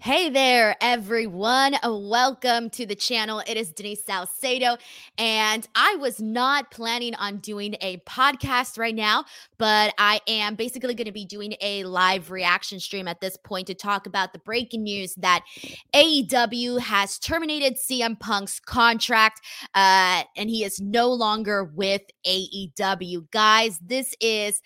Hey there, everyone. Welcome to the channel. It is Denise Salcedo, and I was not planning on doing a podcast right now, but I am basically going to be doing a live reaction stream at this point to talk about the breaking news that AEW has terminated CM Punk's contract uh, and he is no longer with AEW. Guys, this is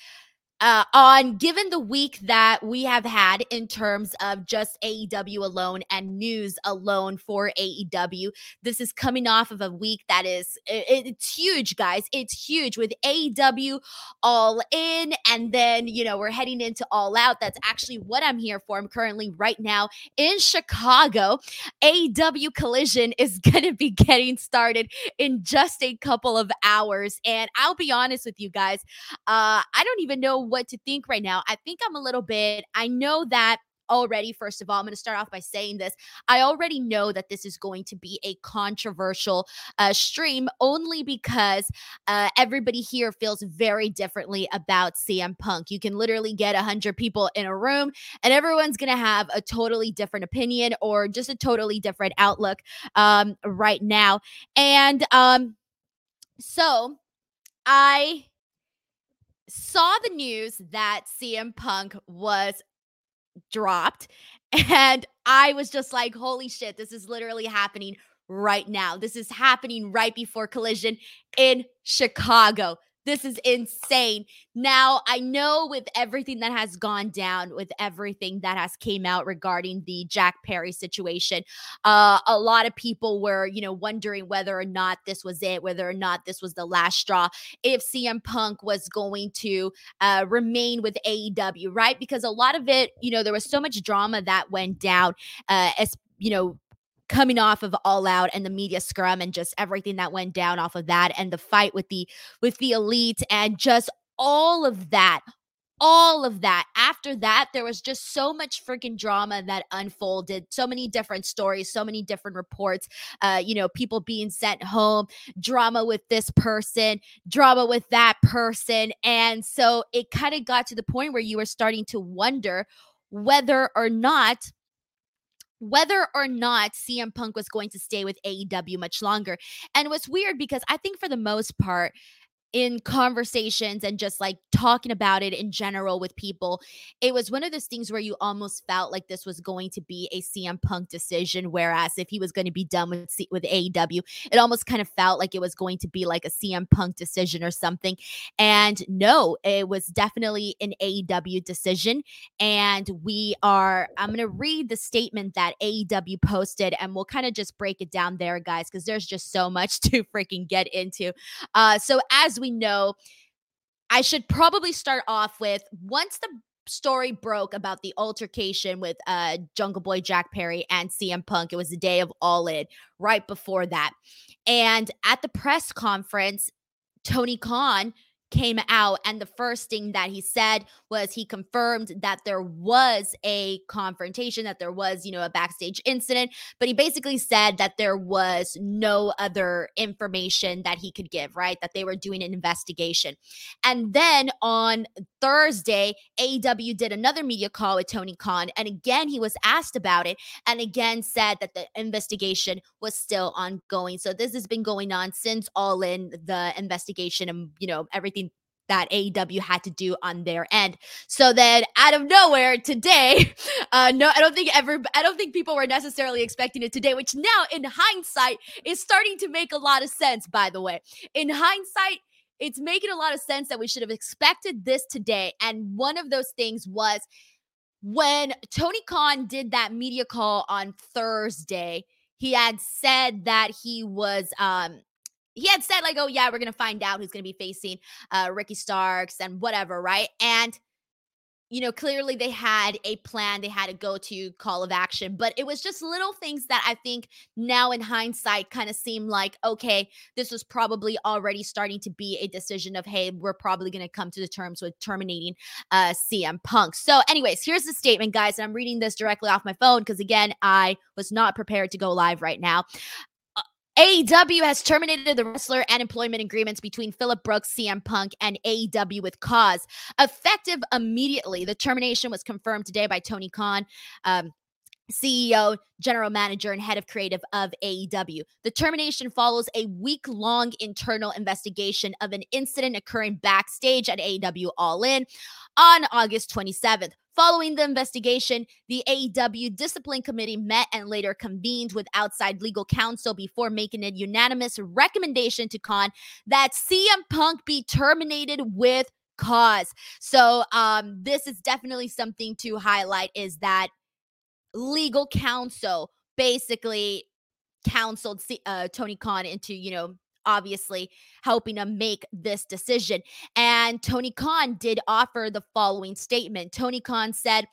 uh, on given the week that we have had in terms of just AEW alone and news alone for AEW. This is coming off of a week that is it, it's huge, guys. It's huge with AEW all in, and then you know we're heading into all out. That's actually what I'm here for. I'm currently right now in Chicago. AEW Collision is going to be getting started in just a couple of hours, and I'll be honest with you guys, uh, I don't even know what to think right now. I think I'm a little bit, I know that already first of all i'm going to start off by saying this i already know that this is going to be a controversial uh, stream only because uh, everybody here feels very differently about cm punk you can literally get 100 people in a room and everyone's going to have a totally different opinion or just a totally different outlook um, right now and um, so i saw the news that CM Punk was dropped and I was just like, holy shit, this is literally happening right now. This is happening right before collision in Chicago. This is insane. Now, I know with everything that has gone down, with everything that has came out regarding the Jack Perry situation, uh, a lot of people were, you know, wondering whether or not this was it, whether or not this was the last straw, if CM Punk was going to uh, remain with AEW, right? Because a lot of it, you know, there was so much drama that went down, uh, as you know, coming off of all out and the media scrum and just everything that went down off of that and the fight with the with the elite and just all of that all of that. After that there was just so much freaking drama that unfolded so many different stories so many different reports uh you know people being sent home drama with this person drama with that person. And so it kind of got to the point where you were starting to wonder whether or not whether or not CM Punk was going to stay with AEW much longer. And it was weird because I think for the most part, in conversations and just like talking about it in general with people, it was one of those things where you almost felt like this was going to be a CM Punk decision. Whereas if he was going to be done with C- with AEW, it almost kind of felt like it was going to be like a CM Punk decision or something. And no, it was definitely an AEW decision. And we are, I'm going to read the statement that AEW posted, and we'll kind of just break it down there, guys, because there's just so much to freaking get into. Uh, so as we know, I should probably start off with once the story broke about the altercation with uh Jungle Boy Jack Perry and CM Punk. It was the day of All In, right before that. And at the press conference, Tony Khan came out and the first thing that he said was he confirmed that there was a confrontation that there was you know a backstage incident but he basically said that there was no other information that he could give right that they were doing an investigation. And then on Thursday AEW did another media call with Tony Khan and again he was asked about it and again said that the investigation was still ongoing so this has been going on since all in the investigation and you know everything that AEW had to do on their end. So then out of nowhere today, uh no, I don't think ever I don't think people were necessarily expecting it today, which now in hindsight is starting to make a lot of sense, by the way. In hindsight, it's making a lot of sense that we should have expected this today. And one of those things was when Tony Khan did that media call on Thursday, he had said that he was um he had said like, "Oh yeah, we're gonna find out who's gonna be facing uh, Ricky Starks and whatever," right? And you know, clearly they had a plan, they had a go to call of action, but it was just little things that I think now in hindsight kind of seem like, okay, this was probably already starting to be a decision of, hey, we're probably going to come to the terms with terminating uh, CM Punk. So, anyways, here's the statement, guys, and I'm reading this directly off my phone because, again, I was not prepared to go live right now. AEW has terminated the wrestler and employment agreements between Phillip Brooks, CM Punk, and AEW with cause. Effective immediately, the termination was confirmed today by Tony Khan. Um, CEO, general manager, and head of creative of AEW. The termination follows a week long internal investigation of an incident occurring backstage at AEW All In on August 27th. Following the investigation, the AEW Discipline Committee met and later convened with outside legal counsel before making a unanimous recommendation to Khan that CM Punk be terminated with cause. So, um, this is definitely something to highlight is that legal counsel basically counseled uh, Tony Khan into, you know, obviously helping him make this decision. And Tony Khan did offer the following statement. Tony Khan said,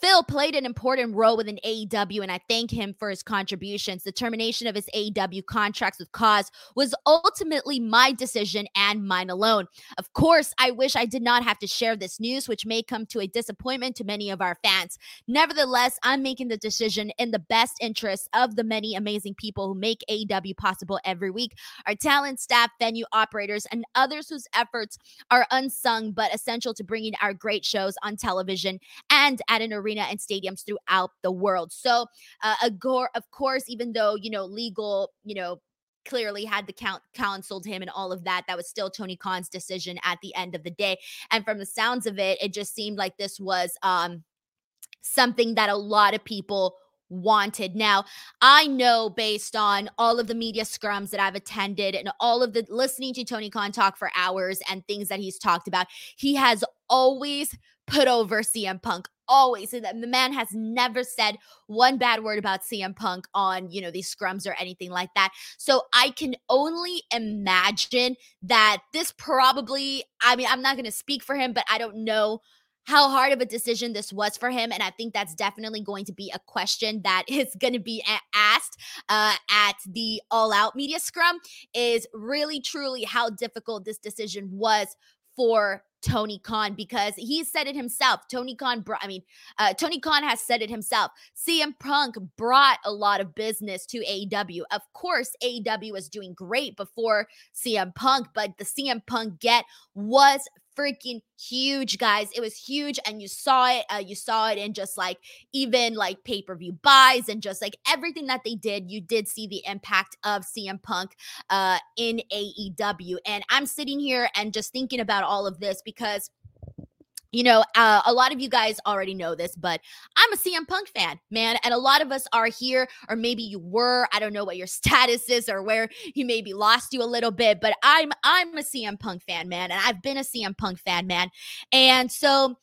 Phil played an important role within AEW, and I thank him for his contributions. The termination of his AEW contracts with Cause was ultimately my decision and mine alone. Of course, I wish I did not have to share this news, which may come to a disappointment to many of our fans. Nevertheless, I'm making the decision in the best interest of the many amazing people who make AEW possible every week our talent, staff, venue operators, and others whose efforts are unsung but essential to bringing our great shows on television and at an arena and stadiums throughout the world. So, uh, Agor, of course, even though, you know, legal, you know, clearly had the count counseled him and all of that. That was still Tony Khan's decision at the end of the day. And from the sounds of it, it just seemed like this was um something that a lot of people wanted. Now, I know based on all of the media scrums that I've attended and all of the listening to Tony Khan talk for hours and things that he's talked about, he has always put over CM Punk always and the man has never said one bad word about CM Punk on, you know, these scrums or anything like that. So I can only imagine that this probably I mean, I'm not going to speak for him, but I don't know how hard of a decision this was for him. And I think that's definitely going to be a question that is going to be asked uh, at the All Out Media Scrum is really, truly how difficult this decision was for Tony Khan because he said it himself. Tony Khan, brought, I mean, uh, Tony Khan has said it himself. CM Punk brought a lot of business to AEW. Of course, AEW was doing great before CM Punk, but the CM Punk get was freaking huge, guys. It was huge, and you saw it. Uh, you saw it in just like even like pay per view buys and just like everything that they did. You did see the impact of CM Punk uh, in AEW, and I'm sitting here and just thinking about all of this because you know, uh, a lot of you guys already know this, but I'm a CM Punk fan, man. And a lot of us are here, or maybe you were. I don't know what your status is or where he maybe lost you a little bit, but I'm I'm a CM Punk fan, man. And I've been a CM Punk fan, man. And so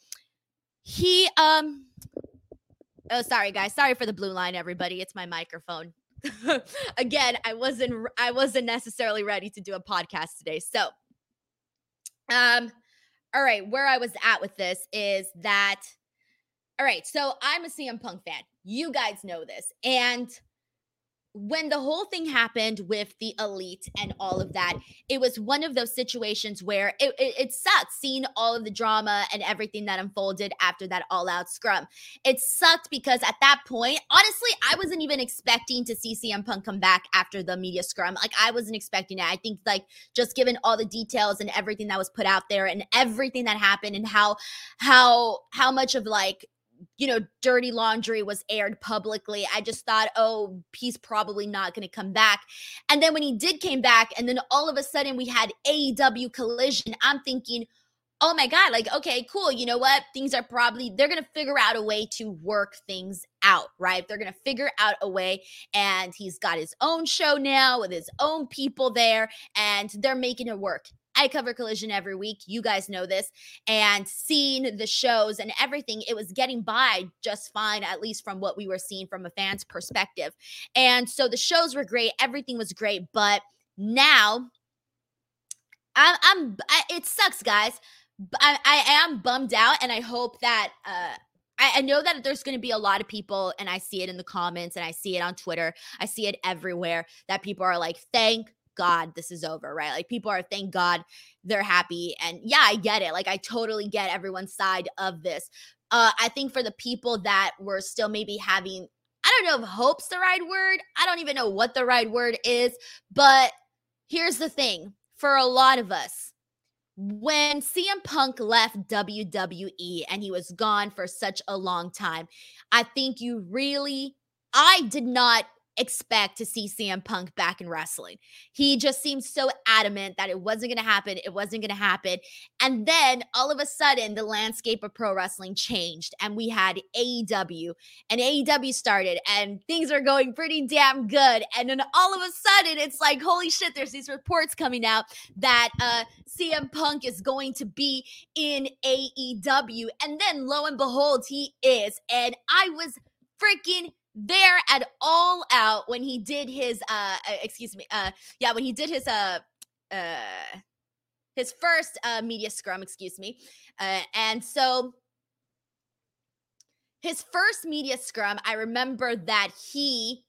he um oh sorry guys, sorry for the blue line, everybody. It's my microphone. Again, I wasn't I wasn't necessarily ready to do a podcast today. So um all right, where I was at with this is that, all right, so I'm a CM Punk fan. You guys know this. And when the whole thing happened with the elite and all of that, it was one of those situations where it, it, it sucked seeing all of the drama and everything that unfolded after that all out scrum. It sucked because at that point, honestly, I wasn't even expecting to see CM Punk come back after the media scrum. Like, I wasn't expecting it. I think, like, just given all the details and everything that was put out there and everything that happened and how, how, how much of like you know, dirty laundry was aired publicly, I just thought, oh, he's probably not going to come back. And then when he did came back, and then all of a sudden we had AEW collision, I'm thinking, oh my God, like, okay, cool. You know what? Things are probably, they're going to figure out a way to work things out, right? They're going to figure out a way. And he's got his own show now with his own people there, and they're making it work. I cover Collision every week. You guys know this. And seeing the shows and everything, it was getting by just fine, at least from what we were seeing from a fan's perspective. And so the shows were great. Everything was great. But now, I'm, I'm I, it sucks, guys. I, I am bummed out. And I hope that, uh, I, know that there's going to be a lot of people, and I see it in the comments and I see it on Twitter. I see it everywhere that people are like, thank God this is over, right? Like people are, thank God they're happy. And yeah, I get it. Like I totally get everyone's side of this. Uh, I think for the people that were still maybe having, I don't know if hope's the right word. I don't even know what the right word is. But here's the thing for a lot of us, when CM Punk left WWE and he was gone for such a long time, I think you really, I did not expect to see CM Punk back in wrestling. He just seemed so adamant that it wasn't going to happen. It wasn't going to happen. And then all of a sudden, the landscape of pro wrestling changed and we had AEW and AEW started and things are going pretty damn good. And then all of a sudden, it's like, holy shit, there's these reports coming out that uh, CM Punk is going to be in AEW. And then lo and behold, he is. And I was freaking there at all out when he did his uh, uh excuse me uh yeah when he did his uh uh his first uh media scrum excuse me uh and so his first media scrum i remember that he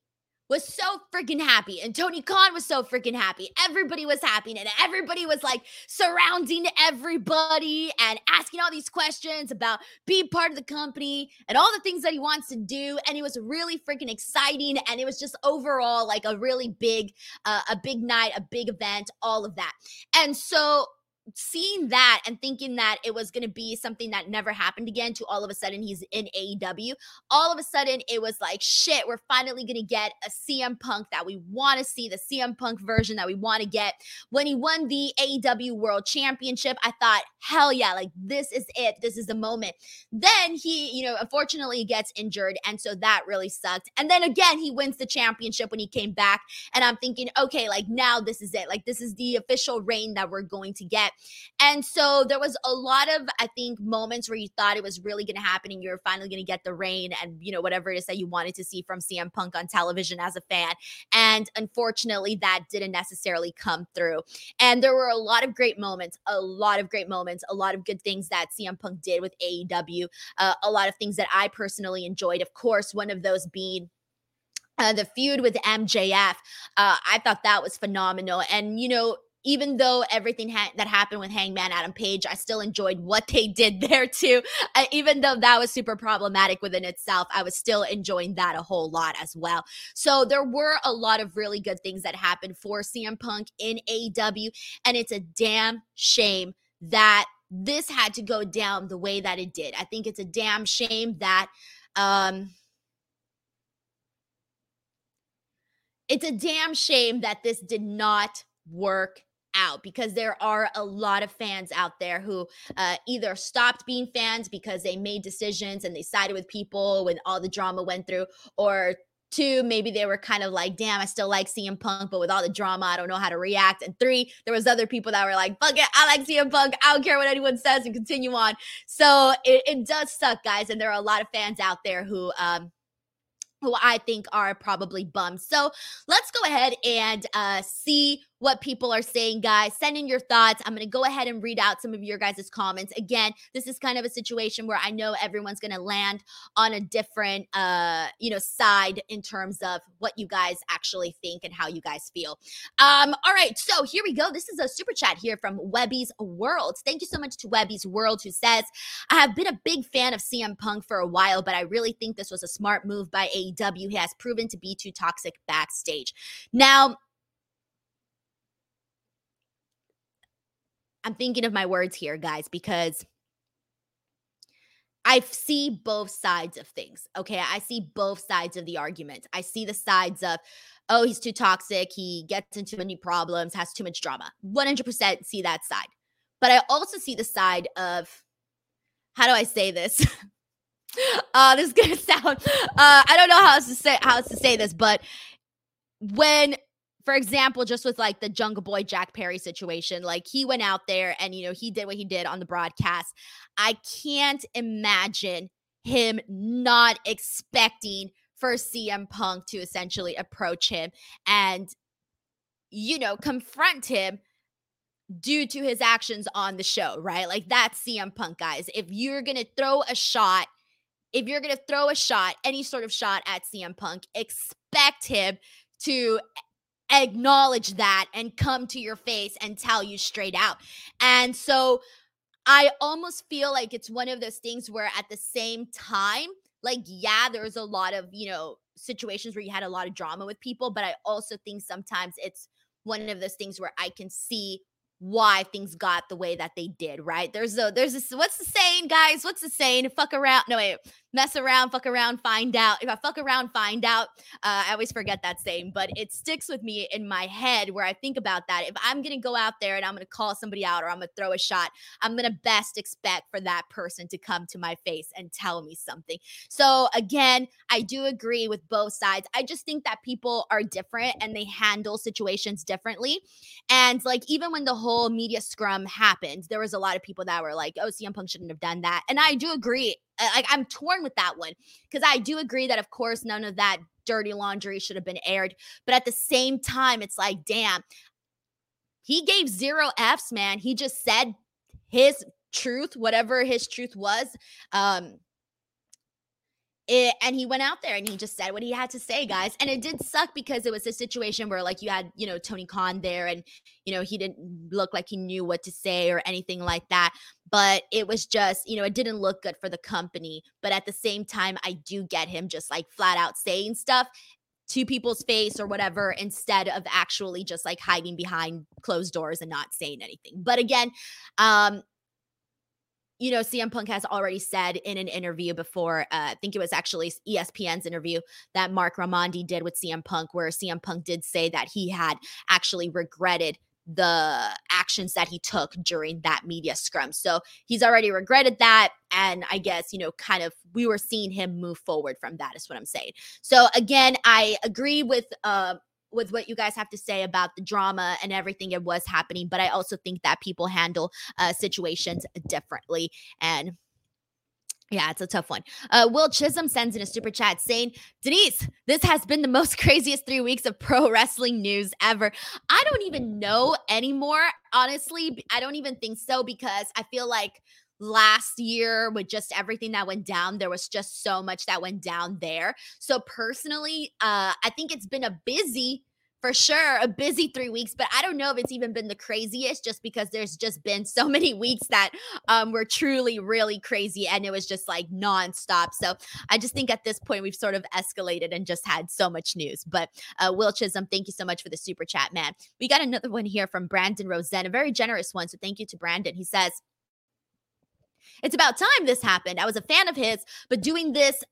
was so freaking happy and Tony Khan was so freaking happy. Everybody was happy and everybody was like surrounding everybody and asking all these questions about being part of the company and all the things that he wants to do and it was really freaking exciting and it was just overall like a really big uh, a big night, a big event, all of that. And so seeing that and thinking that it was going to be something that never happened again to all of a sudden he's in AEW all of a sudden it was like shit we're finally going to get a CM Punk that we want to see the CM Punk version that we want to get. When he won the AEW World Championship I thought hell yeah like this is it this is the moment. Then he you know unfortunately gets injured and so that really sucked. And then again he wins the championship when he came back and I'm thinking okay like now this is it like this is the official reign that we're going to get and so there was a lot of, I think, moments where you thought it was really going to happen and you're finally going to get the reign and, you know, whatever it is that you wanted to see from CM Punk on television as a fan. And unfortunately, that didn't necessarily come through. And there were a lot of great moments, a lot of great moments, a lot of good things that CM Punk did with AEW, uh, a lot of things that I personally enjoyed. Of course, one of those being uh, the feud with MJF. Uh, I thought that was phenomenal. And, you know, even though everything ha- that happened with Hangman Adam Page, I still enjoyed what they did there too. Uh, even though that was super problematic within itself, I was still enjoying that a whole lot as well. So there were a lot of really good things that happened for CM Punk in AEW, and it's a damn shame that this had to go down the way that it did. I think it's a damn shame that um it's a damn shame that this did not work out because there are a lot of fans out there who uh, either stopped being fans because they made decisions and they sided with people when all the drama went through, or two, maybe they were kind of like, damn, I still like CM Punk, but with all the drama, I don't know how to react. And three, there was other people that were like, fuck it, I like CM Punk. I don't care what anyone says and continue on. So it, it does suck, guys. And there are a lot of fans out there who um, who I think are probably bummed. So let's go ahead and uh, see what people are saying, guys. Send in your thoughts. I'm going to go ahead and read out some of your guys' comments. Again, this is kind of a situation where I know everyone's going to land on a different, uh, you know, side in terms of what you guys actually think and how you guys feel. Um, all right, so here we go. This is a super chat here from Webby's World. Thank you so much to Webby's World, who says, I have been a big fan of CM Punk for a while, but I really think this was a smart move by AEW. He has proven to be too toxic backstage. Now, I'm thinking of my words here, guys, because I see both sides of things. Okay. I see both sides of the argument. I see the sides of, oh, he's too toxic. He gets into many problems, has too much drama. 100% see that side. But I also see the side of, how do I say this? uh, this is gonna sound. Uh, I don't know how else to say how else to say this, but when for example, just with like the Jungle Boy Jack Perry situation, like he went out there and, you know, he did what he did on the broadcast. I can't imagine him not expecting for CM Punk to essentially approach him and, you know, confront him due to his actions on the show, right? Like that's CM Punk, guys. If you're going to throw a shot, if you're going to throw a shot, any sort of shot at CM Punk, expect him to acknowledge that and come to your face and tell you straight out. And so I almost feel like it's one of those things where at the same time, like, yeah, there's a lot of, you know, situations where you had a lot of drama with people, but I also think sometimes it's one of those things where I can see why things got the way that they did, right? There's a there's a what's the saying, guys? What's the saying? Fuck around. No, wait, mess around, fuck around, find out. If I fuck around, find out. Uh, I always forget that saying, but it sticks with me in my head where I think about that. If I'm gonna go out there and I'm gonna call somebody out or I'm gonna throw a shot, I'm gonna best expect for that person to come to my face and tell me something. So again, I do agree with both sides. I just think that people are different and they handle situations differently. And like even when the whole media scrum happened, there was a lot of people that were like, "Oh, CM Punk shouldn't have done that," and I do agree like I'm torn with that one because I do agree that of course none of that dirty laundry should have been aired, but at the same time it's like damn he gave zero Fs, man. He just said his truth, whatever his truth was. Um it, and he went out there and he just said what he had to say, guys. And it did suck because it was a situation where, like, you had, you know, Tony Khan there and, you know, he didn't look like he knew what to say or anything like that. But it was just, you know, it didn't look good for the company. But at the same time, I do get him just like flat out saying stuff to people's face or whatever instead of actually just like hiding behind closed doors and not saying anything. But again, um you know, CM Punk has already said in an interview before, uh, I think it was actually ESPN's interview that Marc Raimondi did with CM Punk, where CM Punk did say that he had actually regretted the actions that he took during that media scrum. So he's already regretted that. And I guess, you know, kind of we were seeing him move forward from that, is what I'm saying. So again, I agree with uh with what you guys have to say about the drama and everything it was happening but i also think that people handle uh, situations differently and yeah, it's a tough one. Uh, Will Chisholm sends in a super chat saying, Denise, this has been the most craziest three weeks of pro wrestling news ever. I don't even know anymore, honestly. I don't even think so because I feel like last year with just everything that went down there was just so much that went down there so personally uh i think it's been a busy for sure a busy three weeks but i don't know if it's even been the craziest just because there's just been so many weeks that um were truly really crazy and it was just like nonstop. So i just think at this point we've sort of escalated and just had so much news. But uh will chisholm thank you so much for the super chat man. We got another one here from brandon rosen a very generous one so thank you to brandon. He says it's about time this happened. I was a fan of his, but doing this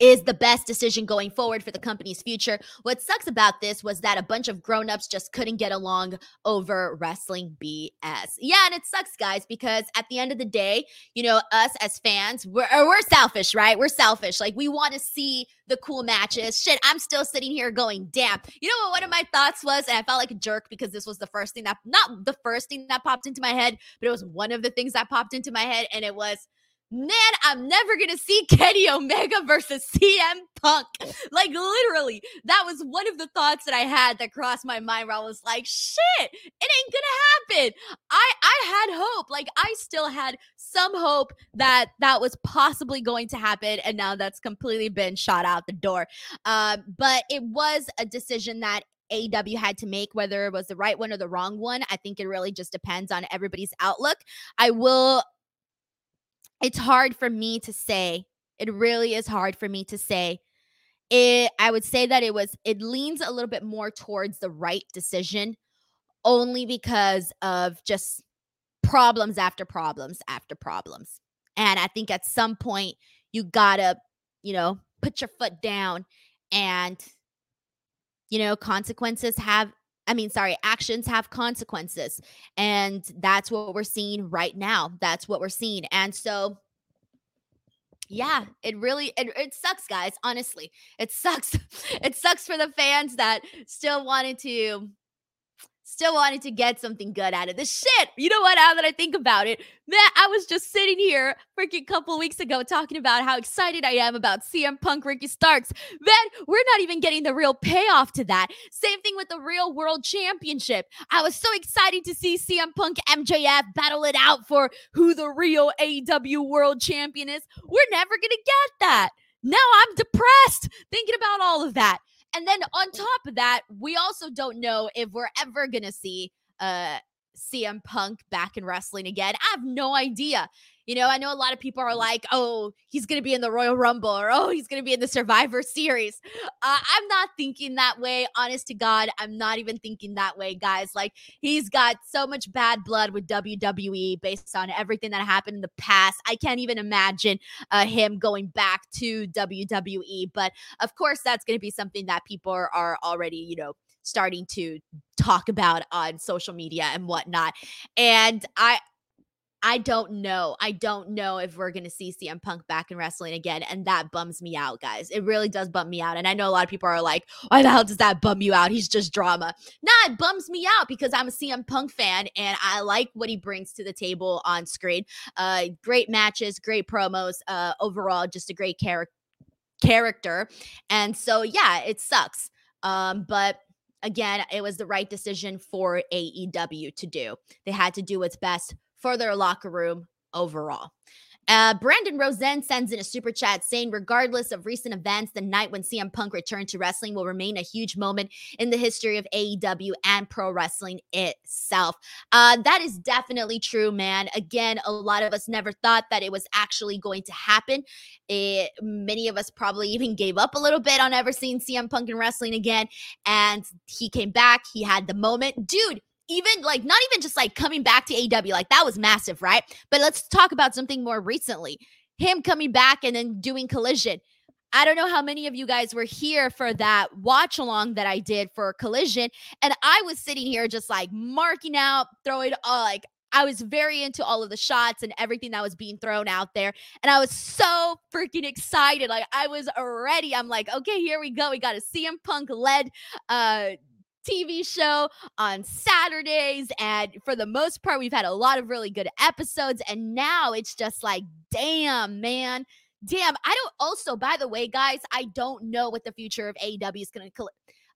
is the best decision going forward for the company's future. What sucks about this was that a bunch of grown-ups just couldn't get along over wrestling BS. Yeah, and it sucks, guys, because at the end of the day, you know, us as fans, we're we're selfish, right? We're selfish. Like we want to see the cool matches. Shit, I'm still sitting here going, damn. You know what one of my thoughts was? And I felt like a jerk because this was the first thing that not the first thing that popped into my head, but it was one of the things that popped into my head, and it was man, I'm never going to see Kenny Omega versus CM Punk. Like, literally, that was one of the thoughts that I had that crossed my mind where I was like, shit, it ain't going to happen. I, I had hope. Like, I still had some hope that that was possibly going to happen. And now that's completely been shot out the door. Uh, but it was a decision that AW had to make, whether it was the right one or the wrong one. I think it really just depends on everybody's outlook. I will it's hard for me to say. It really is hard for me to say. It I would say that it was it leans a little bit more towards the right decision only because of just problems after problems after problems. And I think at some point you got to, you know, put your foot down and you know, consequences have I mean, sorry, actions have consequences. And that's what we're seeing right now. That's what we're seeing. And so, yeah, it really it, it sucks, guys. Honestly, it sucks. it sucks for the fans that still wanted to still wanted to get something good out of this shit. You know what? Now that I think about it, man, I was just sitting here freaking a couple weeks ago talking about how excited I am about CM Punk Ricky Starks. Man, we're not even getting the real payoff to that. Same thing with the real world championship. I was so excited to see CM Punk MJF battle it out for who the real AEW world champion is. We're never to get that. Now I'm depressed thinking about all of that. And then on top of that, we also don't know if we're ever going to see uh CM Punk back in wrestling again? I have no idea. You know, I know a lot of people are like, oh, he's going to be in the Royal Rumble or oh, he's going to be in the Survivor Series. Uh, I'm not thinking that way. Honest to God, I'm not even thinking that way, guys. Like, he's got so much bad blood with WWE based on everything that happened in the past. I can't even imagine uh, him going back to WWE. But of course, that's going to be something that people are, are already, you know, starting to talk about on social media and whatnot. And I I don't know. I don't know if we're going to see CM Punk back in wrestling again. And that bums me out, guys. It really does bum me out. And I know a lot of people are like, why the hell does that bum you out? He's just drama. Nah, it bums me out because I'm a CM Punk fan and I like what he brings to the table on screen. Uh, great matches, great promos. Uh, overall, just a great char- character. And so, yeah, it sucks. Um, but again, it was the right decision for AEW to do. They had to do what's best for their locker room overall. Uh, Brandon Rosen sends in a super chat saying, regardless of recent events, the night when CM Punk returned to wrestling will remain a huge moment in the history of AEW and pro wrestling itself. Uh, that is definitely true, man. Again, a lot of us never thought that it was actually going to happen. It, many of us probably even gave up a little bit on ever seeing CM Punk in wrestling again. And he came back. He had the moment. Dude, even like not even just like coming back to AW, like that was massive, right? But let's talk about something more recently. Him coming back and then doing collision. I don't know how many of you guys were here for that watch along that I did for Collision. And I was sitting here just like marking out, throwing all like, I was very into all of the shots and everything that was being thrown out there. And I was so freaking excited. Like, I was ready. I'm like, okay, here we go. We got a CM Punk led uh, TV show on Saturdays. And for the most part, we've had a lot of really good episodes. And now it's just like, damn, man. Damn. I don't also, by the way, guys, I don't know what the future of AEW is going to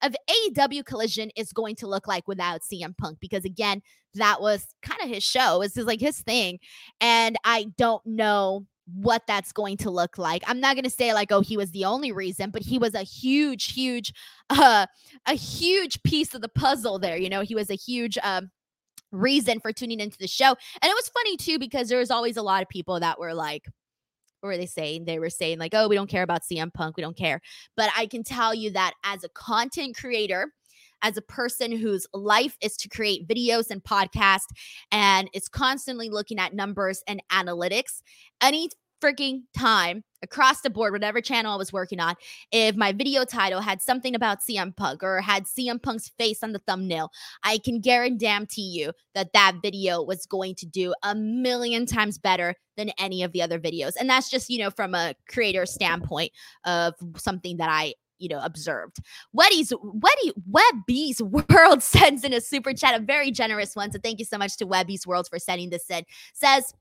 of AEW Collision is going to look like without CM Punk because again, that was kind of his show. This is like his thing. And I don't know what that's going to look like. I'm not going to say like oh he was the only reason, but he was a huge huge uh a huge piece of the puzzle there, you know. He was a huge um reason for tuning into the show. And it was funny too because there was always a lot of people that were like what were they saying? They were saying like, "Oh, we don't care about CM Punk. We don't care." But I can tell you that as a content creator, as a person whose life is to create videos and podcasts and is constantly looking at numbers and analytics, any freaking time across the board, whatever channel I was working on, if my video title had something about CM Punk or had CM Punk's face on the thumbnail, I can guarantee you that that video was going to do a million times better than any of the other videos. And that's just, you know, from a creator standpoint of something that I you know observed. Weddy's Weddy Webby's World sends in a super chat, a very generous one. So thank you so much to Webby's World for sending this in. Says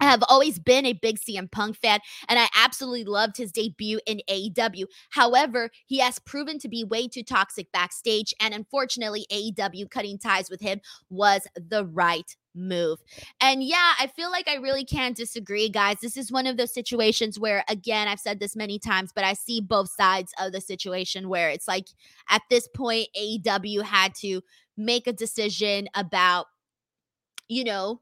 I have always been a big CM Punk fan, and I absolutely loved his debut in AEW. However, he has proven to be way too toxic backstage, and unfortunately, AEW cutting ties with him was the right move. And yeah, I feel like I really can't disagree, guys. This is one of those situations where, again, I've said this many times, but I see both sides of the situation where it's like at this point, AEW had to make a decision about, you know,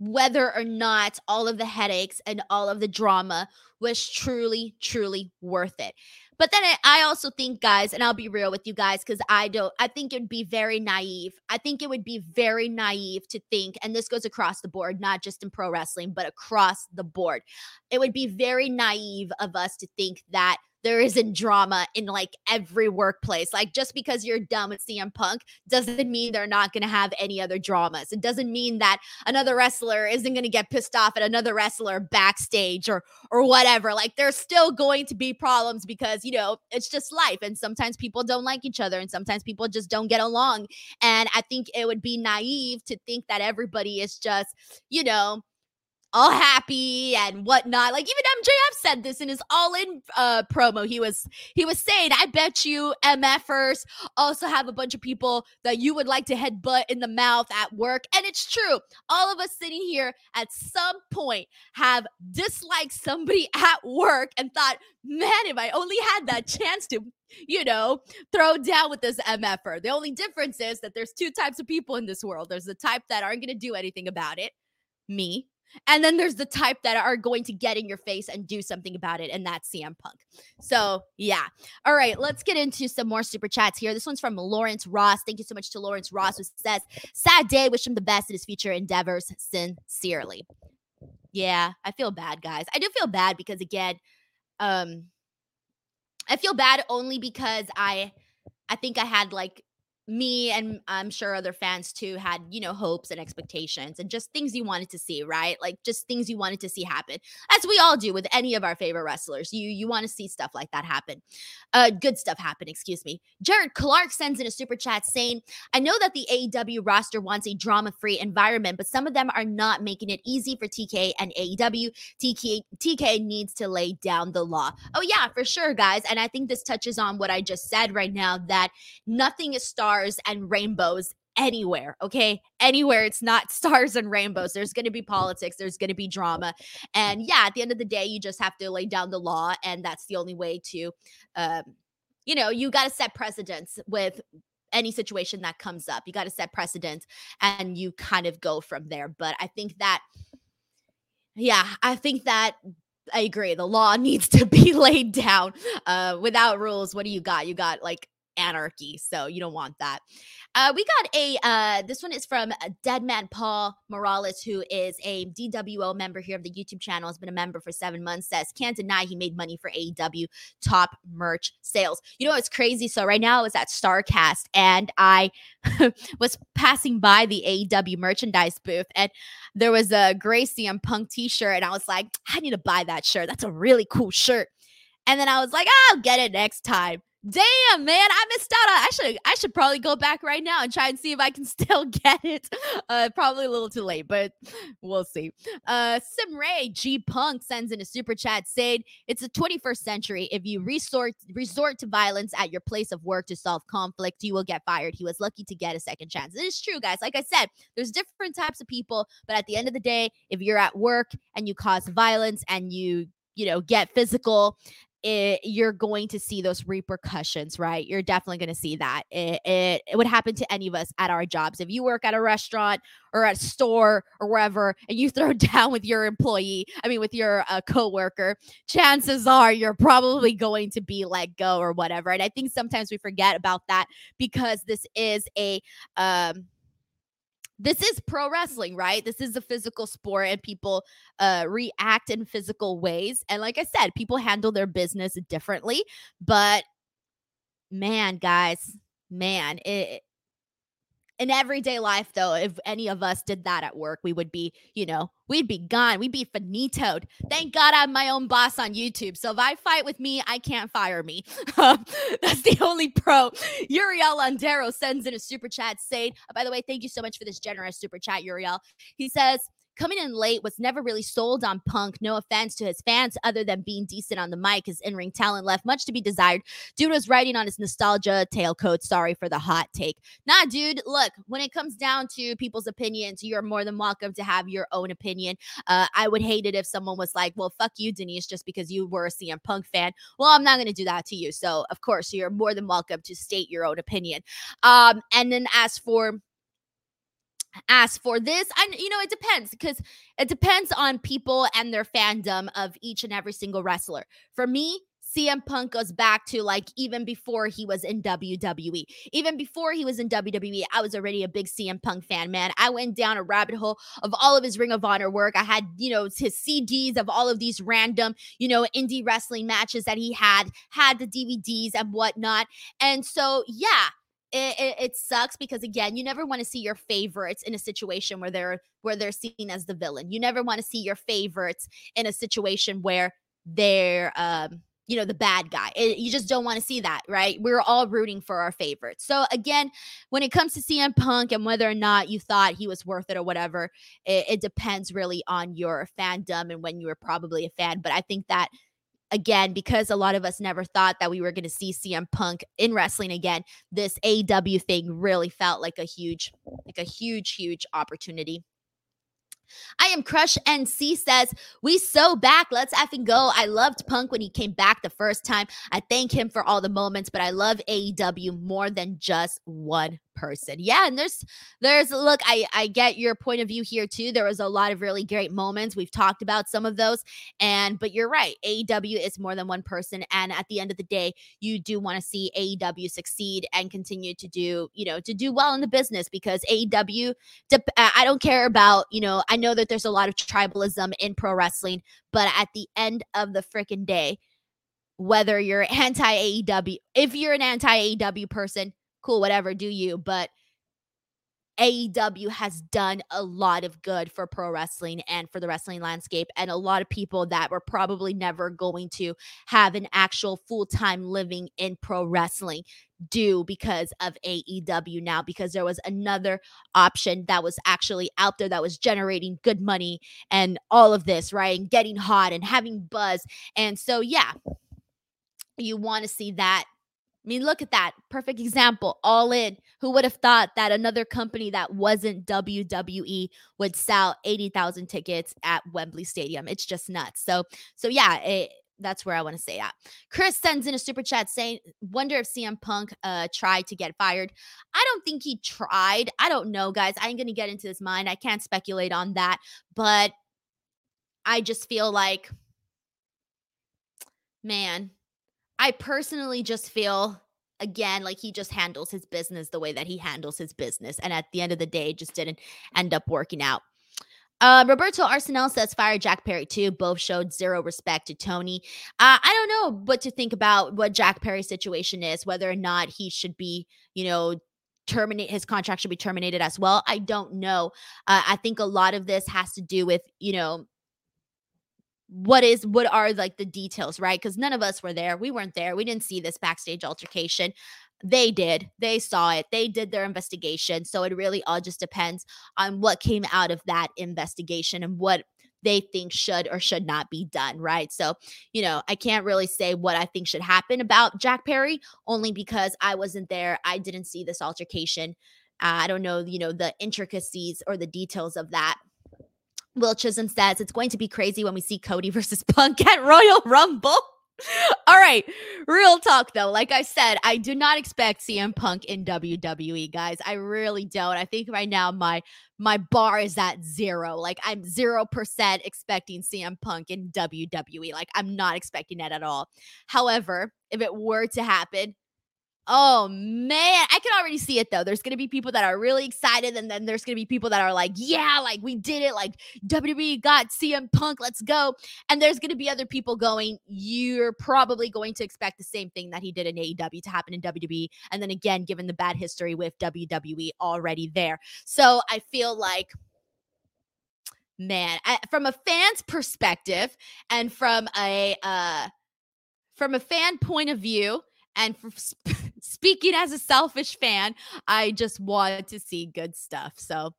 whether or not all of the headaches and all of the drama was truly, truly worth it. But then I also think, guys, and I'll be real with you guys because I don't, I think it would be very naive. I think it would be very naive to think, and this goes across the board, not just in pro wrestling, but across the board. It would be very naive of us to think that there isn't drama in like every workplace. Like just because you're done with CM Punk doesn't mean they're not going to have any other dramas. It doesn't mean that another wrestler isn't going to get pissed off at another wrestler backstage or or whatever. Like there's still going to be problems because, you know, it's just life and sometimes people don't like each other and sometimes people just don't get along. And I think it would be naive to think that everybody is just, you know, all happy and whatnot. Like even MJF said this in his all in uh, promo. He was he was saying, I bet you MFers also have a bunch of people that you would like to headbutt in the mouth at work. And it's true. All of us sitting here at some point have disliked somebody at work and thought, man, if I only had that chance to you know, throw down with this MFer. The only difference is that there's two types of people in this world. There's the type that aren't going to do anything about it, me, and then there's the type that are going to get in your face and do something about it, and that's CM Punk. So, yeah. All right, let's get into some more super chats here. This one's from Lawrence Ross. Thank you so much to Lawrence Ross, who says, Sad day, wish him the best in his future endeavors. Sincerely. Yeah, I feel bad, guys. I do feel bad because, again, um, I feel bad only because I I think I had like me and I'm sure other fans too had, you know, hopes and expectations and just things you wanted to see, right? Like just things you wanted to see happen. As we all do with any of our favorite wrestlers. You you want to see stuff like that happen. Uh good stuff happen, excuse me. Jared Clark sends in a super chat saying, "I know that the AEW roster wants a drama-free environment, but some of them are not making it easy for TK and AEW. TK TK needs to lay down the law." Oh yeah, for sure, guys. And I think this touches on what I just said right now that nothing is star stars and rainbows anywhere, okay? Anywhere it's not stars and rainbows. There's going to be politics, there's going to be drama. And yeah, at the end of the day, you just have to lay down the law and that's the only way to um you know, you got to set precedents with any situation that comes up. You got to set precedents and you kind of go from there. But I think that yeah, I think that I agree. The law needs to be laid down. Uh, without rules, what do you got? You got like anarchy. So you don't want that. Uh, we got a uh, this one is from uh, Deadman Paul Morales, who is a DWO member here of the YouTube channel, has been a member for seven months. Says can't deny he made money for AEW top merch sales. You know it's crazy. So right now I was at Starcast and I was passing by the AEW merchandise booth and there was a gray CM Punk T-shirt, and I was like, I need to buy that shirt. That's a really cool shirt. And then I was like, I'll get it next time. Damn, man, I missed out. I should I should probably go back right now and try and see if I can still get it. Uh, probably a little too late, but we'll see. Uh, Simray G Punk sends in a super chat saying, "It's the 21st century. If you resort resort to violence at your place of work to solve conflict, you will get fired. He was lucky to get a second chance. It is true, guys. Like I said, there's different types of people, but at the end of the day, if you're at work and you cause violence and you you know get physical it, you're going to see those repercussions, right? You're definitely going to see that. It, it, it, would happen to any of us at our jobs. If you work at a restaurant or at a store or wherever and you throw down with your employee, I mean, with your uh, coworker, chances are you're probably going to be let go or whatever. And I think sometimes we forget about that because this is a, um, this is pro wrestling, right? This is a physical sport and people uh react in physical ways. And like I said, people handle their business differently, but man, guys, man, it in everyday life though if any of us did that at work we would be you know we'd be gone we'd be finitoed. Thank god i'm my own boss on youtube so if i fight with me i can't fire me. That's the only pro. Uriel landero sends in a super chat saying oh, by the way thank you so much for this generous super chat uriel. He says coming in late was never really sold on Punk. No offense to his fans, other than being decent on the mic, his in ring talent left much to be desired. Dude was writing on his nostalgia tailcoat. Sorry for the hot take. Nah, dude, look, when it comes down to people's opinions, you're more than welcome to have your own opinion. Uh, I would hate it if someone was like, well, fuck you, Denise, just because you were a CM Punk fan. Well, I'm not going to do that to you. So, of course, you're more than welcome to state your own opinion. Um, and then as for as for this i you know it depends because it depends on people and their fandom of each and every single wrestler for me CM Punk goes back to like even before he was in WWE. Even before he was in WWE, I was already a big CM Punk fan, man. I went down a rabbit hole of all of his Ring of Honor work. I had, you know, his CDs of all of these random, you know, indie wrestling matches that he had, had the DVDs and whatnot. And so, yeah, it, it, it, sucks because again you never want to see your favorites in a situation where they're where they're seen as the villain you never want to see your favorites in a situation where they're um you know, the bad guy. It, you just don't want to see that, right? We're all rooting for our favorites. So, again, when it comes to CM Punk and whether or not you thought he was worth it or whatever, it, it depends really on your fandom and when you were probably a fan. But I think that again, because a lot of us never thought that we were going to see CM Punk in wrestling again, this AEW thing really felt like a huge, like a huge, huge opportunity. I am Crush NC says, We so back. Let's effing go. I loved Punk when he came back the first time. I thank him for all the moments, but I love AEW more than just one person. Yeah, and there's there's look, I I get your point of view here too. There was a lot of really great moments. We've talked about some of those and but you're right. AEW is more than one person and at the end of the day, you do want to see AEW succeed and continue to do, you know, to do well in the business because AEW I don't care about, you know, I know that there's a lot of tribalism in pro wrestling, but at the end of the freaking day, whether you're anti AEW, if you're an anti AEW person, cool, whatever, do you. But AEW has done a lot of good for pro wrestling and for the wrestling landscape, and a lot of people that were probably never going to have an actual full time living in pro wrestling do because of AEW now, because there was another option that was actually out there that was generating good money and all of this, right? And getting hot and having buzz. And so, yeah, you want to see that I mean, look at that. Perfect example. All in. Who would have thought that another company that wasn't WWE would sell 80,000 tickets at Wembley Stadium? It's just nuts. So, so yeah, it, that's where I want to say that. Chris sends in a super chat saying, "Wonder if CM Punk uh tried to get fired." I don't think he tried. I don't know, guys. I ain't gonna get into his mind. I can't speculate on that, but I just feel like, man, I personally just feel again like he just handles his business the way that he handles his business and at the end of the day just didn't end up working out uh, Roberto Arsenal says fire Jack Perry too. Both showed zero respect to Tony. Uh, I don't know what to think about what Jack Perry's situation is, whether or not he should be, you know, terminate his contract should be terminated as well. I don't know. Uh, I think a lot of this has to do with, you know, what is what are like the details right? Because none of us were there we weren't there we didn't see this backstage altercation. They did they saw it they did their investigation so it really all just depends on what came out of that investigation and what they think should or should not be done right? So you know i can't really say what i think should happen about jack perry only because i wasn't there i didn't see this altercation. Uh, i don't know you know the intricacies or the details of that Will Chisholm says it's going to be crazy when we see Cody versus Punk at Royal Rumble. All right, real talk though. Like I said, I do not expect CM Punk in WWE, guys. I really don't. I think right now my my bar is at zero. Like I'm zero percent expecting CM Punk in WWE. Like I'm not expecting that at all. However, if it were to happen, Oh man, I can already see it though. There's gonna be people that are really excited, and then there's gonna be people that are like, "Yeah, like we did it! Like WWE got CM Punk, let's go!" And there's gonna be other people going, "You're probably going to expect the same thing that he did in AEW to happen in WWE." And then again, given the bad history with WWE already there, so I feel like man I, from a fan's perspective and from a uh from a fan point of view and for speaking as a selfish fan, I just want to see good stuff. So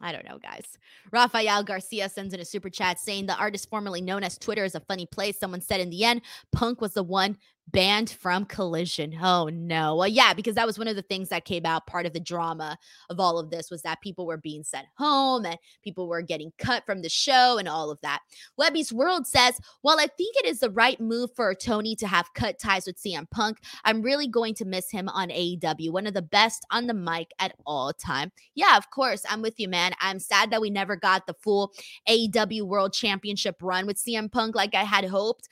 I don't know, guys. Rafael Garcia sends in a super chat saying the artist formerly known as Twitter is a funny place. Someone said in the end, Punk was the one banned from collision. Oh no. Well yeah because that was one of the things that came out part of the drama of all of this was that people were being sent home and people were getting cut from the show and all of that. Webby's world says while i think it is the right move for tony to have cut ties with cm punk i'm really going to miss him on aew one of the best on the mic at all time. Yeah of course i'm with you man. I'm sad that we never got the full aew world championship run with cm punk like i had hoped.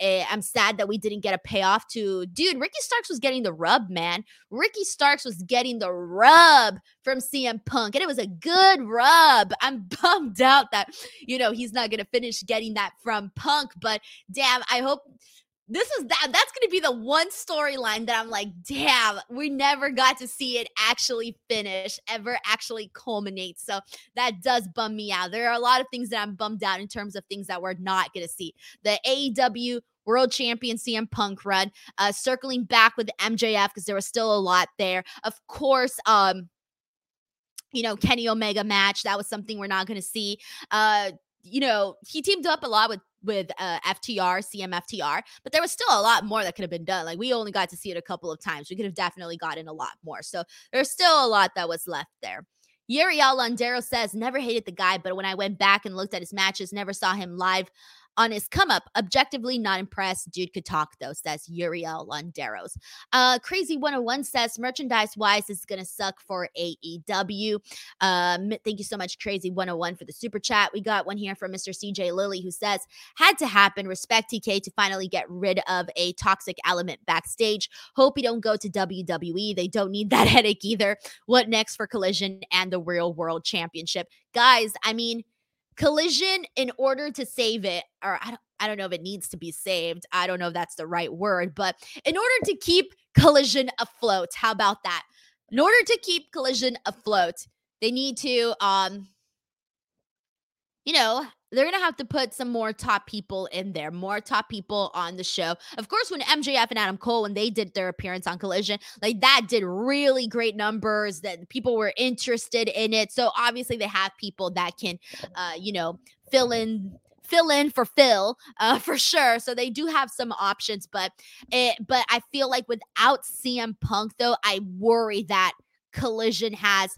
Eh, i'm sad that we didn't get a payoff to dude, Ricky Starks was getting the rub, man. Ricky Starks was getting the rub from CM Punk, and it was a good rub. I'm bummed out that, you know, he's not to finish getting that from Punk, but damn, I hope this is that that's going to be the one storyline that I'm like, damn, we never got to see it actually finish, ever actually culminate. So that does bum me out. There are a lot of things that I'm bummed out in terms of things that we're not going to see. The AEW World Champion CM Punk run, uh, circling back with MJF because there was still a lot there. Of course, um, you know, Kenny Omega match. That was something we're not going to see. Uh, you know, he teamed up a lot with with uh, FTR, CMFTR, but there was still a lot more that could have been done. Like we only got to see it a couple of times. We could have definitely gotten a lot more. So there's still a lot that was left there. Uriel Landero says, never hated the guy, but when I went back and looked at his matches, never saw him live on his come up. Objectively not impressed. Dude could talk though, says Uriel Landeros. Uh, Crazy 101 says merchandise wise is gonna suck for AEW. Um, thank you so much, Crazy 101, for the super chat. We got one here from Mr. CJ Lilly who says had to happen. Respect TK to finally get rid of a toxic element backstage. Hope he don't go to WWE. They don't need that headache either. What next for Collision and the Real World Championship? Guys, I mean, collision in order to save it or I don't I don't know if it needs to be saved. I don't know if that's the right word, but in order to keep collision afloat, how about that? In order to keep collision afloat, they need to um you know, they're to have to put some more top people in there, more top people on the show. Of course, when MJF and Adam Cole, when they did their appearance on Collision, like that did really great numbers that people were interested in it. So obviously, they have people that can, uh, you know, fill in fill in for Phil uh, for sure. So they do have some options, but it, but I feel like without CM Punk though, I worry that Collision has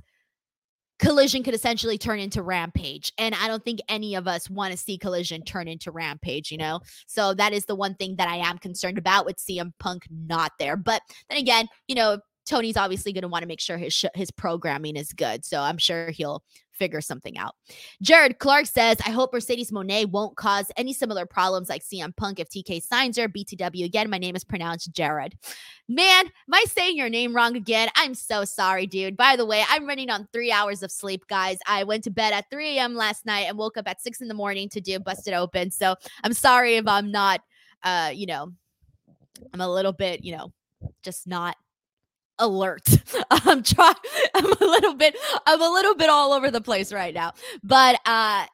Collision could essentially turn into Rampage. And I don't think any of us want to see Collision turn into Rampage, you know? So that is the one thing that I am concerned about with CM Punk not there. But then again, you know, Tony's obviously going to want to make sure his sh- his programming is good. So I'm sure he'll figure something out. Jared Clark says, I hope Mercedes Moné won't cause any similar problems like CM Punk if TK signs her. BTW again. My name is pronounced Jared. Man, am I saying your name wrong again? I'm so sorry, dude. By the way, I'm running on three hours of sleep, guys. I went to bed at 3 a.m. last night and woke up at 6 in the morning to do Busted Open. So I'm sorry if I'm not, uh, you know, I'm a little bit, you know, just not alert. I'm trying I'm a little bit I'm a little bit all over the place right now. But uh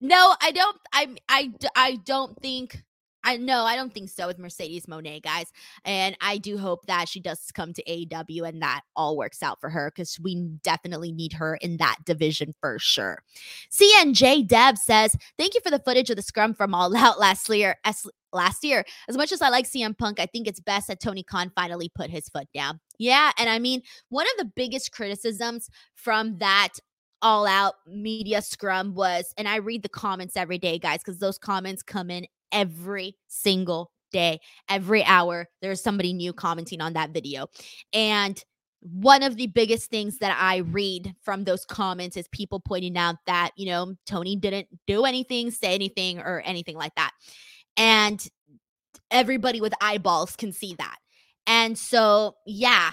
no, I don't I I I don't think I no, I don't think so with Mercedes Moné, guys. And I do hope that she does come to AEW and that all works out for her because we definitely need her in that division for sure. CNJ Dev says, Thank you for the footage of the scrum from All Out last year. As, last year. As much as I like CM Punk, I think it's best that Tony Khan finally put his foot down. Yeah. And I mean, one of the biggest criticisms from that all out media scrum was, and I read the comments every day, guys, because those comments come in every single day, every hour. There's somebody new commenting on that video. And one of the biggest things that I read from those comments is people pointing out that, you know, Tony didn't do anything, say anything, or anything like that. And everybody with eyeballs can see that. And so, yeah,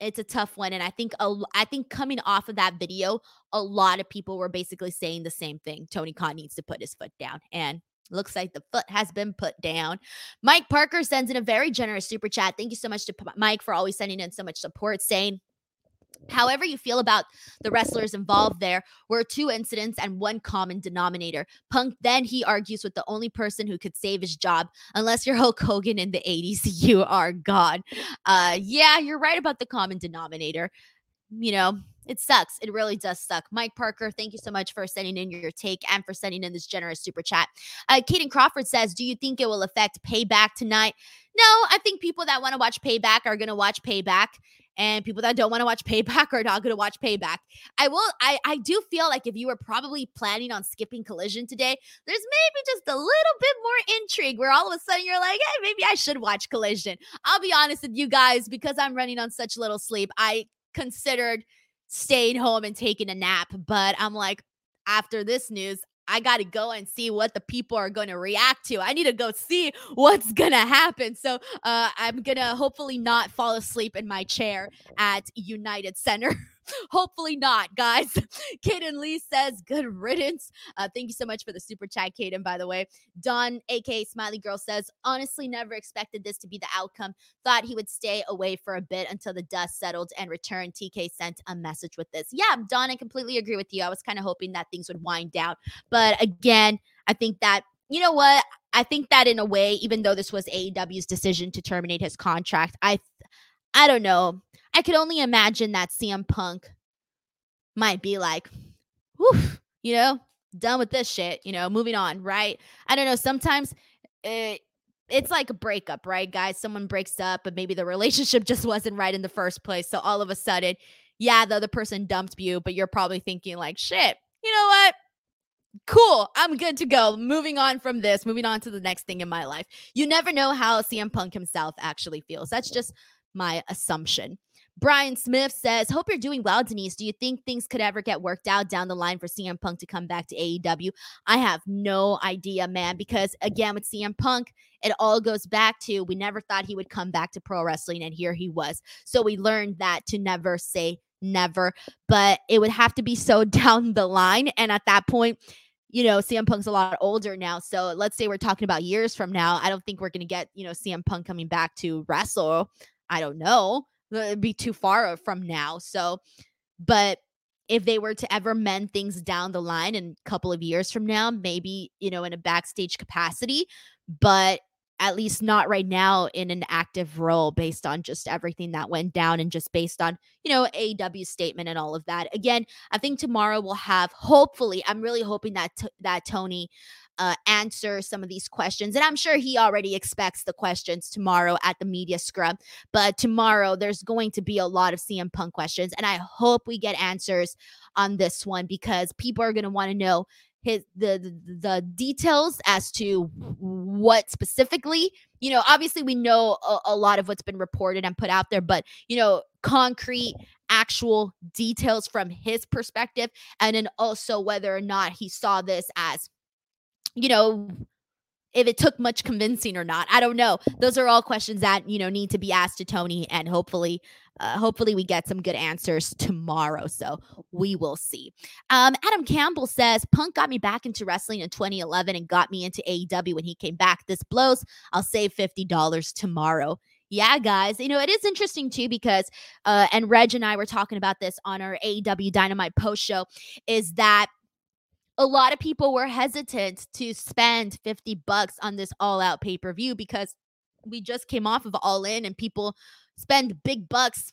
it's a tough one and i think a, i think coming off of that video a lot of people were basically saying the same thing tony khan needs to put his foot down and looks like the foot has been put down mike parker sends in a very generous super chat thank you so much to mike for always sending in so much support saying However, you feel about the wrestlers involved there were two incidents and one common denominator. Punk then he argues with the only person who could save his job, unless you're Hulk Hogan in the 80s, you are God. Uh, yeah, you're right about the common denominator. You know, it sucks. It really does suck. Mike Parker, thank you so much for sending in your take and for sending in this generous super chat. Uh, Kaden Crawford says, Do you think it will affect payback tonight? No, I think people that want to watch payback are going to watch payback and people that don't want to watch payback are not going to watch payback i will i i do feel like if you were probably planning on skipping collision today there's maybe just a little bit more intrigue where all of a sudden you're like hey maybe i should watch collision i'll be honest with you guys because i'm running on such little sleep i considered staying home and taking a nap but i'm like after this news I got to go and see what the people are going to react to. I need to go see what's going to happen. So uh, I'm going to hopefully not fall asleep in my chair at United Center. Hopefully not, guys. Kaden Lee says, good riddance. Uh, thank you so much for the super chat, Kaden, by the way. Don, aka Smiley Girl, says, honestly, never expected this to be the outcome. Thought he would stay away for a bit until the dust settled and return. TK sent a message with this. Yeah, Don, I completely agree with you. I was kind of hoping that things would wind down. But again, I think that, you know what? I think that in a way, even though this was AEW's decision to terminate his contract, I I don't know. I could only imagine that CM Punk might be like, whew, you know, done with this shit, you know, moving on, right? I don't know. Sometimes it, it's like a breakup, right, guys? Someone breaks up, but maybe the relationship just wasn't right in the first place. So all of a sudden, yeah, the other person dumped you, but you're probably thinking, like, shit, you know what? Cool, I'm good to go. Moving on from this, moving on to the next thing in my life. You never know how CM Punk himself actually feels. That's just my assumption. Brian Smith says, Hope you're doing well, Denise. Do you think things could ever get worked out down the line for CM Punk to come back to AEW? I have no idea, man, because again, with CM Punk, it all goes back to we never thought he would come back to pro wrestling, and here he was. So we learned that to never say never, but it would have to be so down the line. And at that point, you know, CM Punk's a lot older now. So let's say we're talking about years from now. I don't think we're going to get, you know, CM Punk coming back to wrestle. I don't know. It'd be too far from now. So, but if they were to ever mend things down the line in a couple of years from now, maybe, you know, in a backstage capacity, but at least not right now in an active role based on just everything that went down and just based on, you know, AEW statement and all of that. Again, I think tomorrow we'll have hopefully, I'm really hoping that t- that Tony uh, answer some of these questions. And I'm sure he already expects the questions tomorrow at the media scrum. But tomorrow, there's going to be a lot of CM Punk questions. And I hope we get answers on this one because people are going to want to know his the, the the details as to what specifically you know obviously we know a, a, lot of what's been reported and put out there but you know concrete actual details from his perspective and then also whether or not he saw this as you know if it took much convincing or not. I don't know. Those are all questions that, you know, need to be asked to Tony and hopefully uh, hopefully we get some good answers tomorrow. So we will see. Um, Adam Campbell says Punk got me back into wrestling in 2011 and got me into AEW when he came back. This blows. I'll save $50 tomorrow. Yeah, guys. You know, it is interesting too because, uh, and Reg and I were talking about this on our AEW Dynamite post show, is that a lot of people were hesitant to spend 50 bucks on this all out pay per view because we just came off of All In and people spend big bucks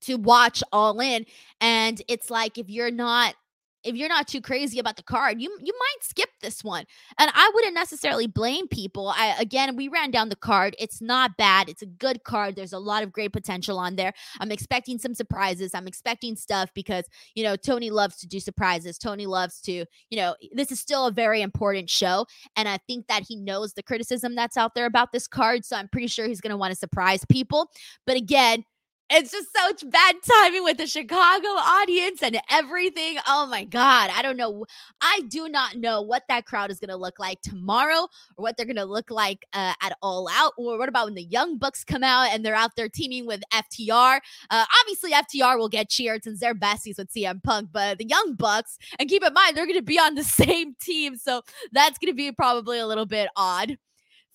to watch All In. And it's like, if you're not if you're not too crazy about the card, you you might skip this one. And I wouldn't necessarily blame people. I again, we ran down the card. It's not bad. It's a good card. There's a lot of great potential on there. I'm expecting some surprises. I'm expecting stuff because, you know, Tony loves to do surprises. Tony loves to, you know, this is still a very important show and I think that he knows the criticism that's out there about this card, so I'm pretty sure he's going to want to surprise people. But again, it's just such bad timing with the Chicago audience and everything. Oh my God. I don't know. I do not know what that crowd is going to look like tomorrow or what they're going to look like uh, at All Out. Or what about when the Young Bucks come out and they're out there teaming with FTR? Uh, obviously, FTR will get cheered since they're besties with CM Punk, but the Young Bucks, and keep in mind, they're going to be on the same team. So that's going to be probably a little bit odd.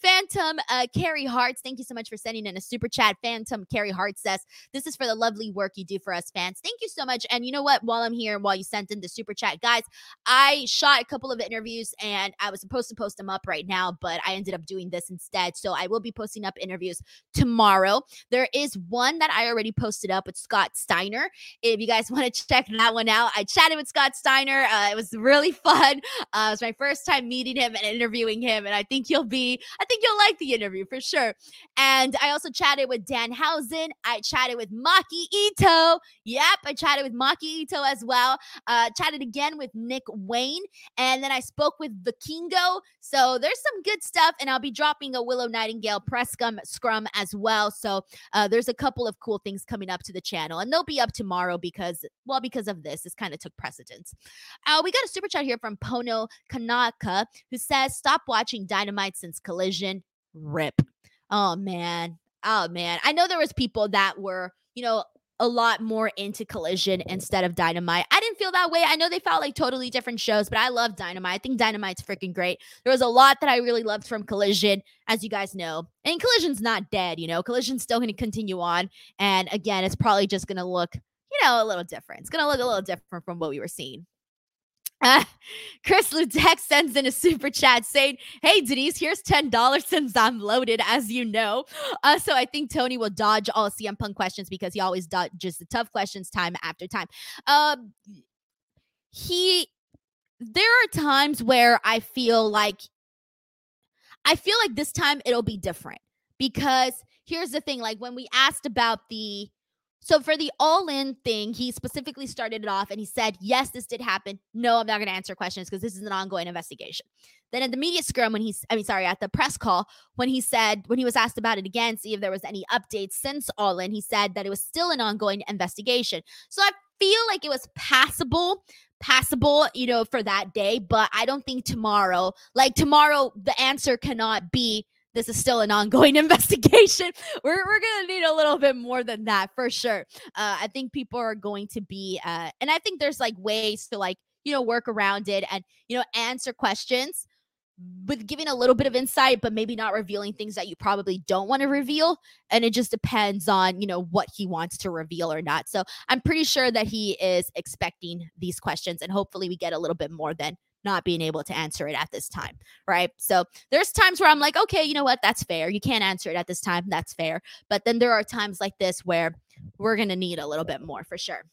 Phantom uh, Carrie Hearts, thank you so much for sending in a super chat. Phantom Carrie Hearts says, This is for the lovely work you do for us fans. Thank you so much. And you know what? While I'm here, while you sent in the super chat, guys, I shot a couple of interviews and I was supposed to post them up right now, but I ended up doing this instead. So I will be posting up interviews tomorrow. There is one that I already posted up with Scott Steiner. If you guys want to check that one out, I chatted with Scott Steiner. Uh, it was really fun. Uh, it was my first time meeting him and interviewing him. And I think you'll be, I think you'll like the interview for sure. And I also chatted with Danhausen. I chatted with Maki Ito. Yep, I chatted with Maki Ito as well. Uh, chatted again with Nick Wayne. And then I spoke with the Kingo. So there's some good stuff. And I'll be dropping a Willow Nightingale press scrum, scrum as well. So uh, there's a couple of cool things coming up to the channel. And they'll be up tomorrow because, well, because of this. This kind of took precedence. Uh, we got a super chat here from Pono Kanaka who says, Stop watching Dynamite since Collision rip. Oh man. Oh man. I know there was people that were, you know, a lot more into Collision instead of Dynamite. I didn't feel that way. I know they felt like totally different shows, but I love Dynamite. I think Dynamite's freaking great. There was a lot that I really loved from Collision, as you guys know. And Collision's not dead, you know. Collision's still going to continue on. And again, it's probably just going to look, you know, a little different. It's going to look a little different from what we were seeing. Uh, Chris Ludek sends in a super chat saying, Hey, Denise, here's $10 since I'm loaded, as you know. Uh, so I think Tony will dodge all CM Punk questions because he always dodges the tough questions time after time. Um, he, there are times where I feel like, I feel like this time it'll be different because here's the thing like when we asked about the so for the all in thing, he specifically started it off and he said, Yes, this did happen. No, I'm not going to answer questions because this is an ongoing investigation. Then at the media scrum, when he's, I mean, sorry, at the press call, when he said, when he was asked about it again, see if there was any updates since all in, he said that it was still an ongoing investigation. So I feel like it was passable passable, you know, for that day, but I don't think tomorrow, like tomorrow, the answer cannot be this is still an ongoing investigation. We're, we're going to need a little bit more than that for sure. Uh, I think people are going to be, uh, and I think there's like ways to like, you know, work around it and, you know, answer questions with giving a little bit of insight, but maybe not revealing things that you probably don't want to reveal. And it just depends on, you know, what he wants to reveal or not. So I'm pretty sure that he is expecting these questions and hopefully we get a little bit more than not being able to answer it at this time, right? So there's times where I'm like, okay, you know what? That's fair. You can't answer it at this time. That's fair. But then there are times like this where we're going to need a little bit more for sure.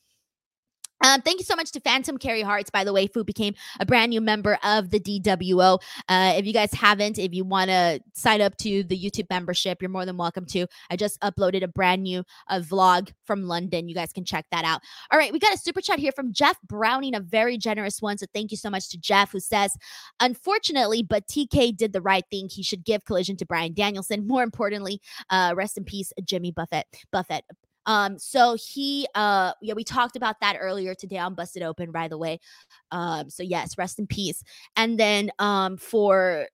Um, thank you so much to Phantom Carry Hearts, by the way, who became a brand new member of the DWO. Uh, if you guys haven't, if you want to sign up to the YouTube membership, you're more than welcome to. I just uploaded a brand new uh, vlog from London. You guys can check that out. All right, we got a super chat here from Jeff Browning, a very generous one. So thank you so much to Jeff, who says, Unfortunately, but TK did the right thing. He should give collision to Bryan Danielson. More importantly, uh, rest in peace, Jimmy Buffett. Buffett. Um, so he, uh, yeah, we talked about that earlier today on Busted Open, by the way. Um, so yes, rest in peace. And then, um, for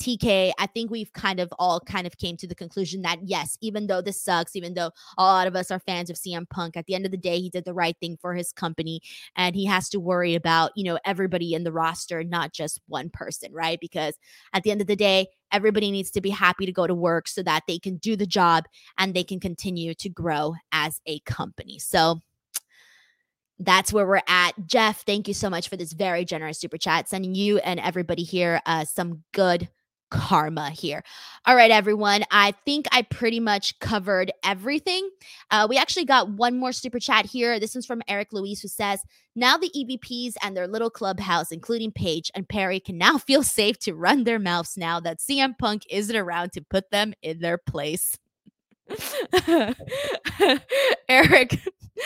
TK, I think we've kind of all kind of came to the conclusion that yes, even though this sucks, even though a lot of us are fans of CM Punk, at the end of the day, he did the right thing for his company and he has to worry about, you know, everybody in the roster, not just one person, right? Because at the end of the day, everybody needs to be happy to go to work so that they can do the job and they can continue to grow as a company. So, that's where we're at. Jeff, thank you so much for this very generous super chat, sending you and everybody here uh, some good karma here. All right, everyone. I think I pretty much covered everything. Uh, we actually got one more super chat here. This one's from Eric Louise, who says, Now the EVPs and their little clubhouse, including Page and Perry, can now feel safe to run their mouths now that CM Punk isn't around to put them in their place. Eric,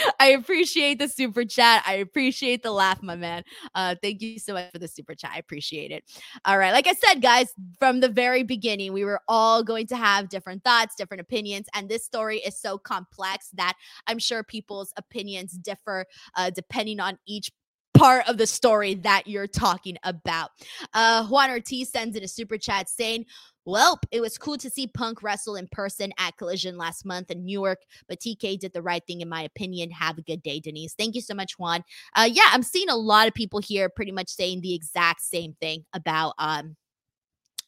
I appreciate the super chat. I appreciate the laugh, my man. Uh, thank you so much for the super chat. I appreciate it. All right. Like I said, guys, from the very beginning, we were all going to have different thoughts, different opinions. And this story is so complex that I'm sure people's opinions differ uh, depending on each part of the story that you're talking about. Uh, Juan Ortiz sends in a super chat saying, well, it was cool to see Punk wrestle in person at Collision last month in Newark, but TK did the right thing, in my opinion. Have a good day, Denise. Thank you so much, Juan. Uh, yeah, I'm seeing a lot of people here pretty much saying the exact same thing about um,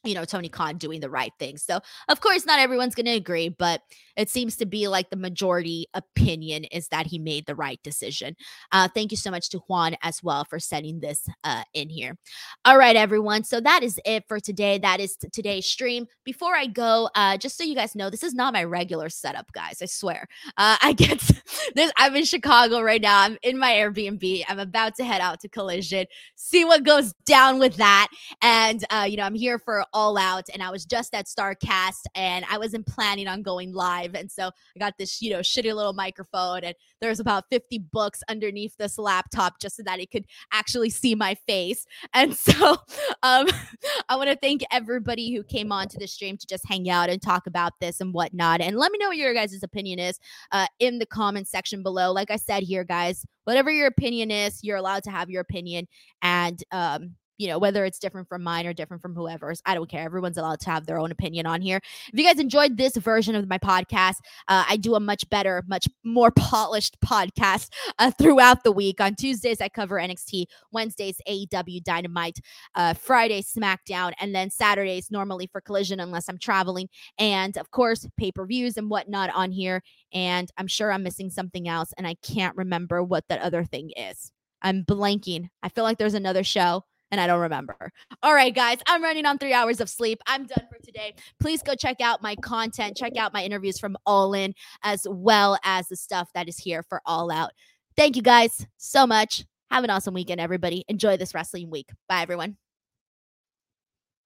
you know, Tony Khan doing the right thing. So, of course, not everyone's going to agree, but it seems to be like the majority opinion is that he made the right decision. Uh, thank you so much to Juan as well for sending this uh, in here. All right, everyone. So that is it for today. That is t- today's stream. Before I go, uh, just so you guys know, this is not my regular setup, guys. I swear. Uh, I get this. I'm in Chicago right now. I'm in my Airbnb. I'm about to head out to Collision, see what goes down with that. And, uh, you know, I'm here for all out and I was just at Starcast and I wasn't planning on going live. And so I got this, you know, shitty little microphone and there's about 50 books underneath this laptop just so that it could actually see my face. And so um, I want to thank everybody who came on to the stream to just hang out and talk about this and whatnot. And let me know what your guys' opinion is uh, in the comment section below. Like I said here, guys, whatever your opinion is, you're allowed to have your opinion. And um, you know, whether it's different from mine or different from whoever's. I don't care. Everyone's allowed to have their own opinion on here. If you guys enjoyed this version of my podcast, uh, I do a much better, much more polished podcast uh, throughout the week. On Tuesdays, I cover NXT, Wednesdays, AEW Dynamite, uh, Friday, SmackDown, and then Saturdays, normally for Collision, unless I'm traveling. And of course, pay per views and whatnot on here. And I'm sure I'm missing something else, and I can't remember what that other thing is. I'm blanking. I feel like there's another show and I don't remember. All right, guys, I'm running on three hours of sleep. I'm done for today. Please go check out my content, check out my interviews from All In, as well as the stuff that is here for All Out. Thank you guys so much. Have an awesome weekend, everybody. Enjoy this wrestling week. Bye, everyone.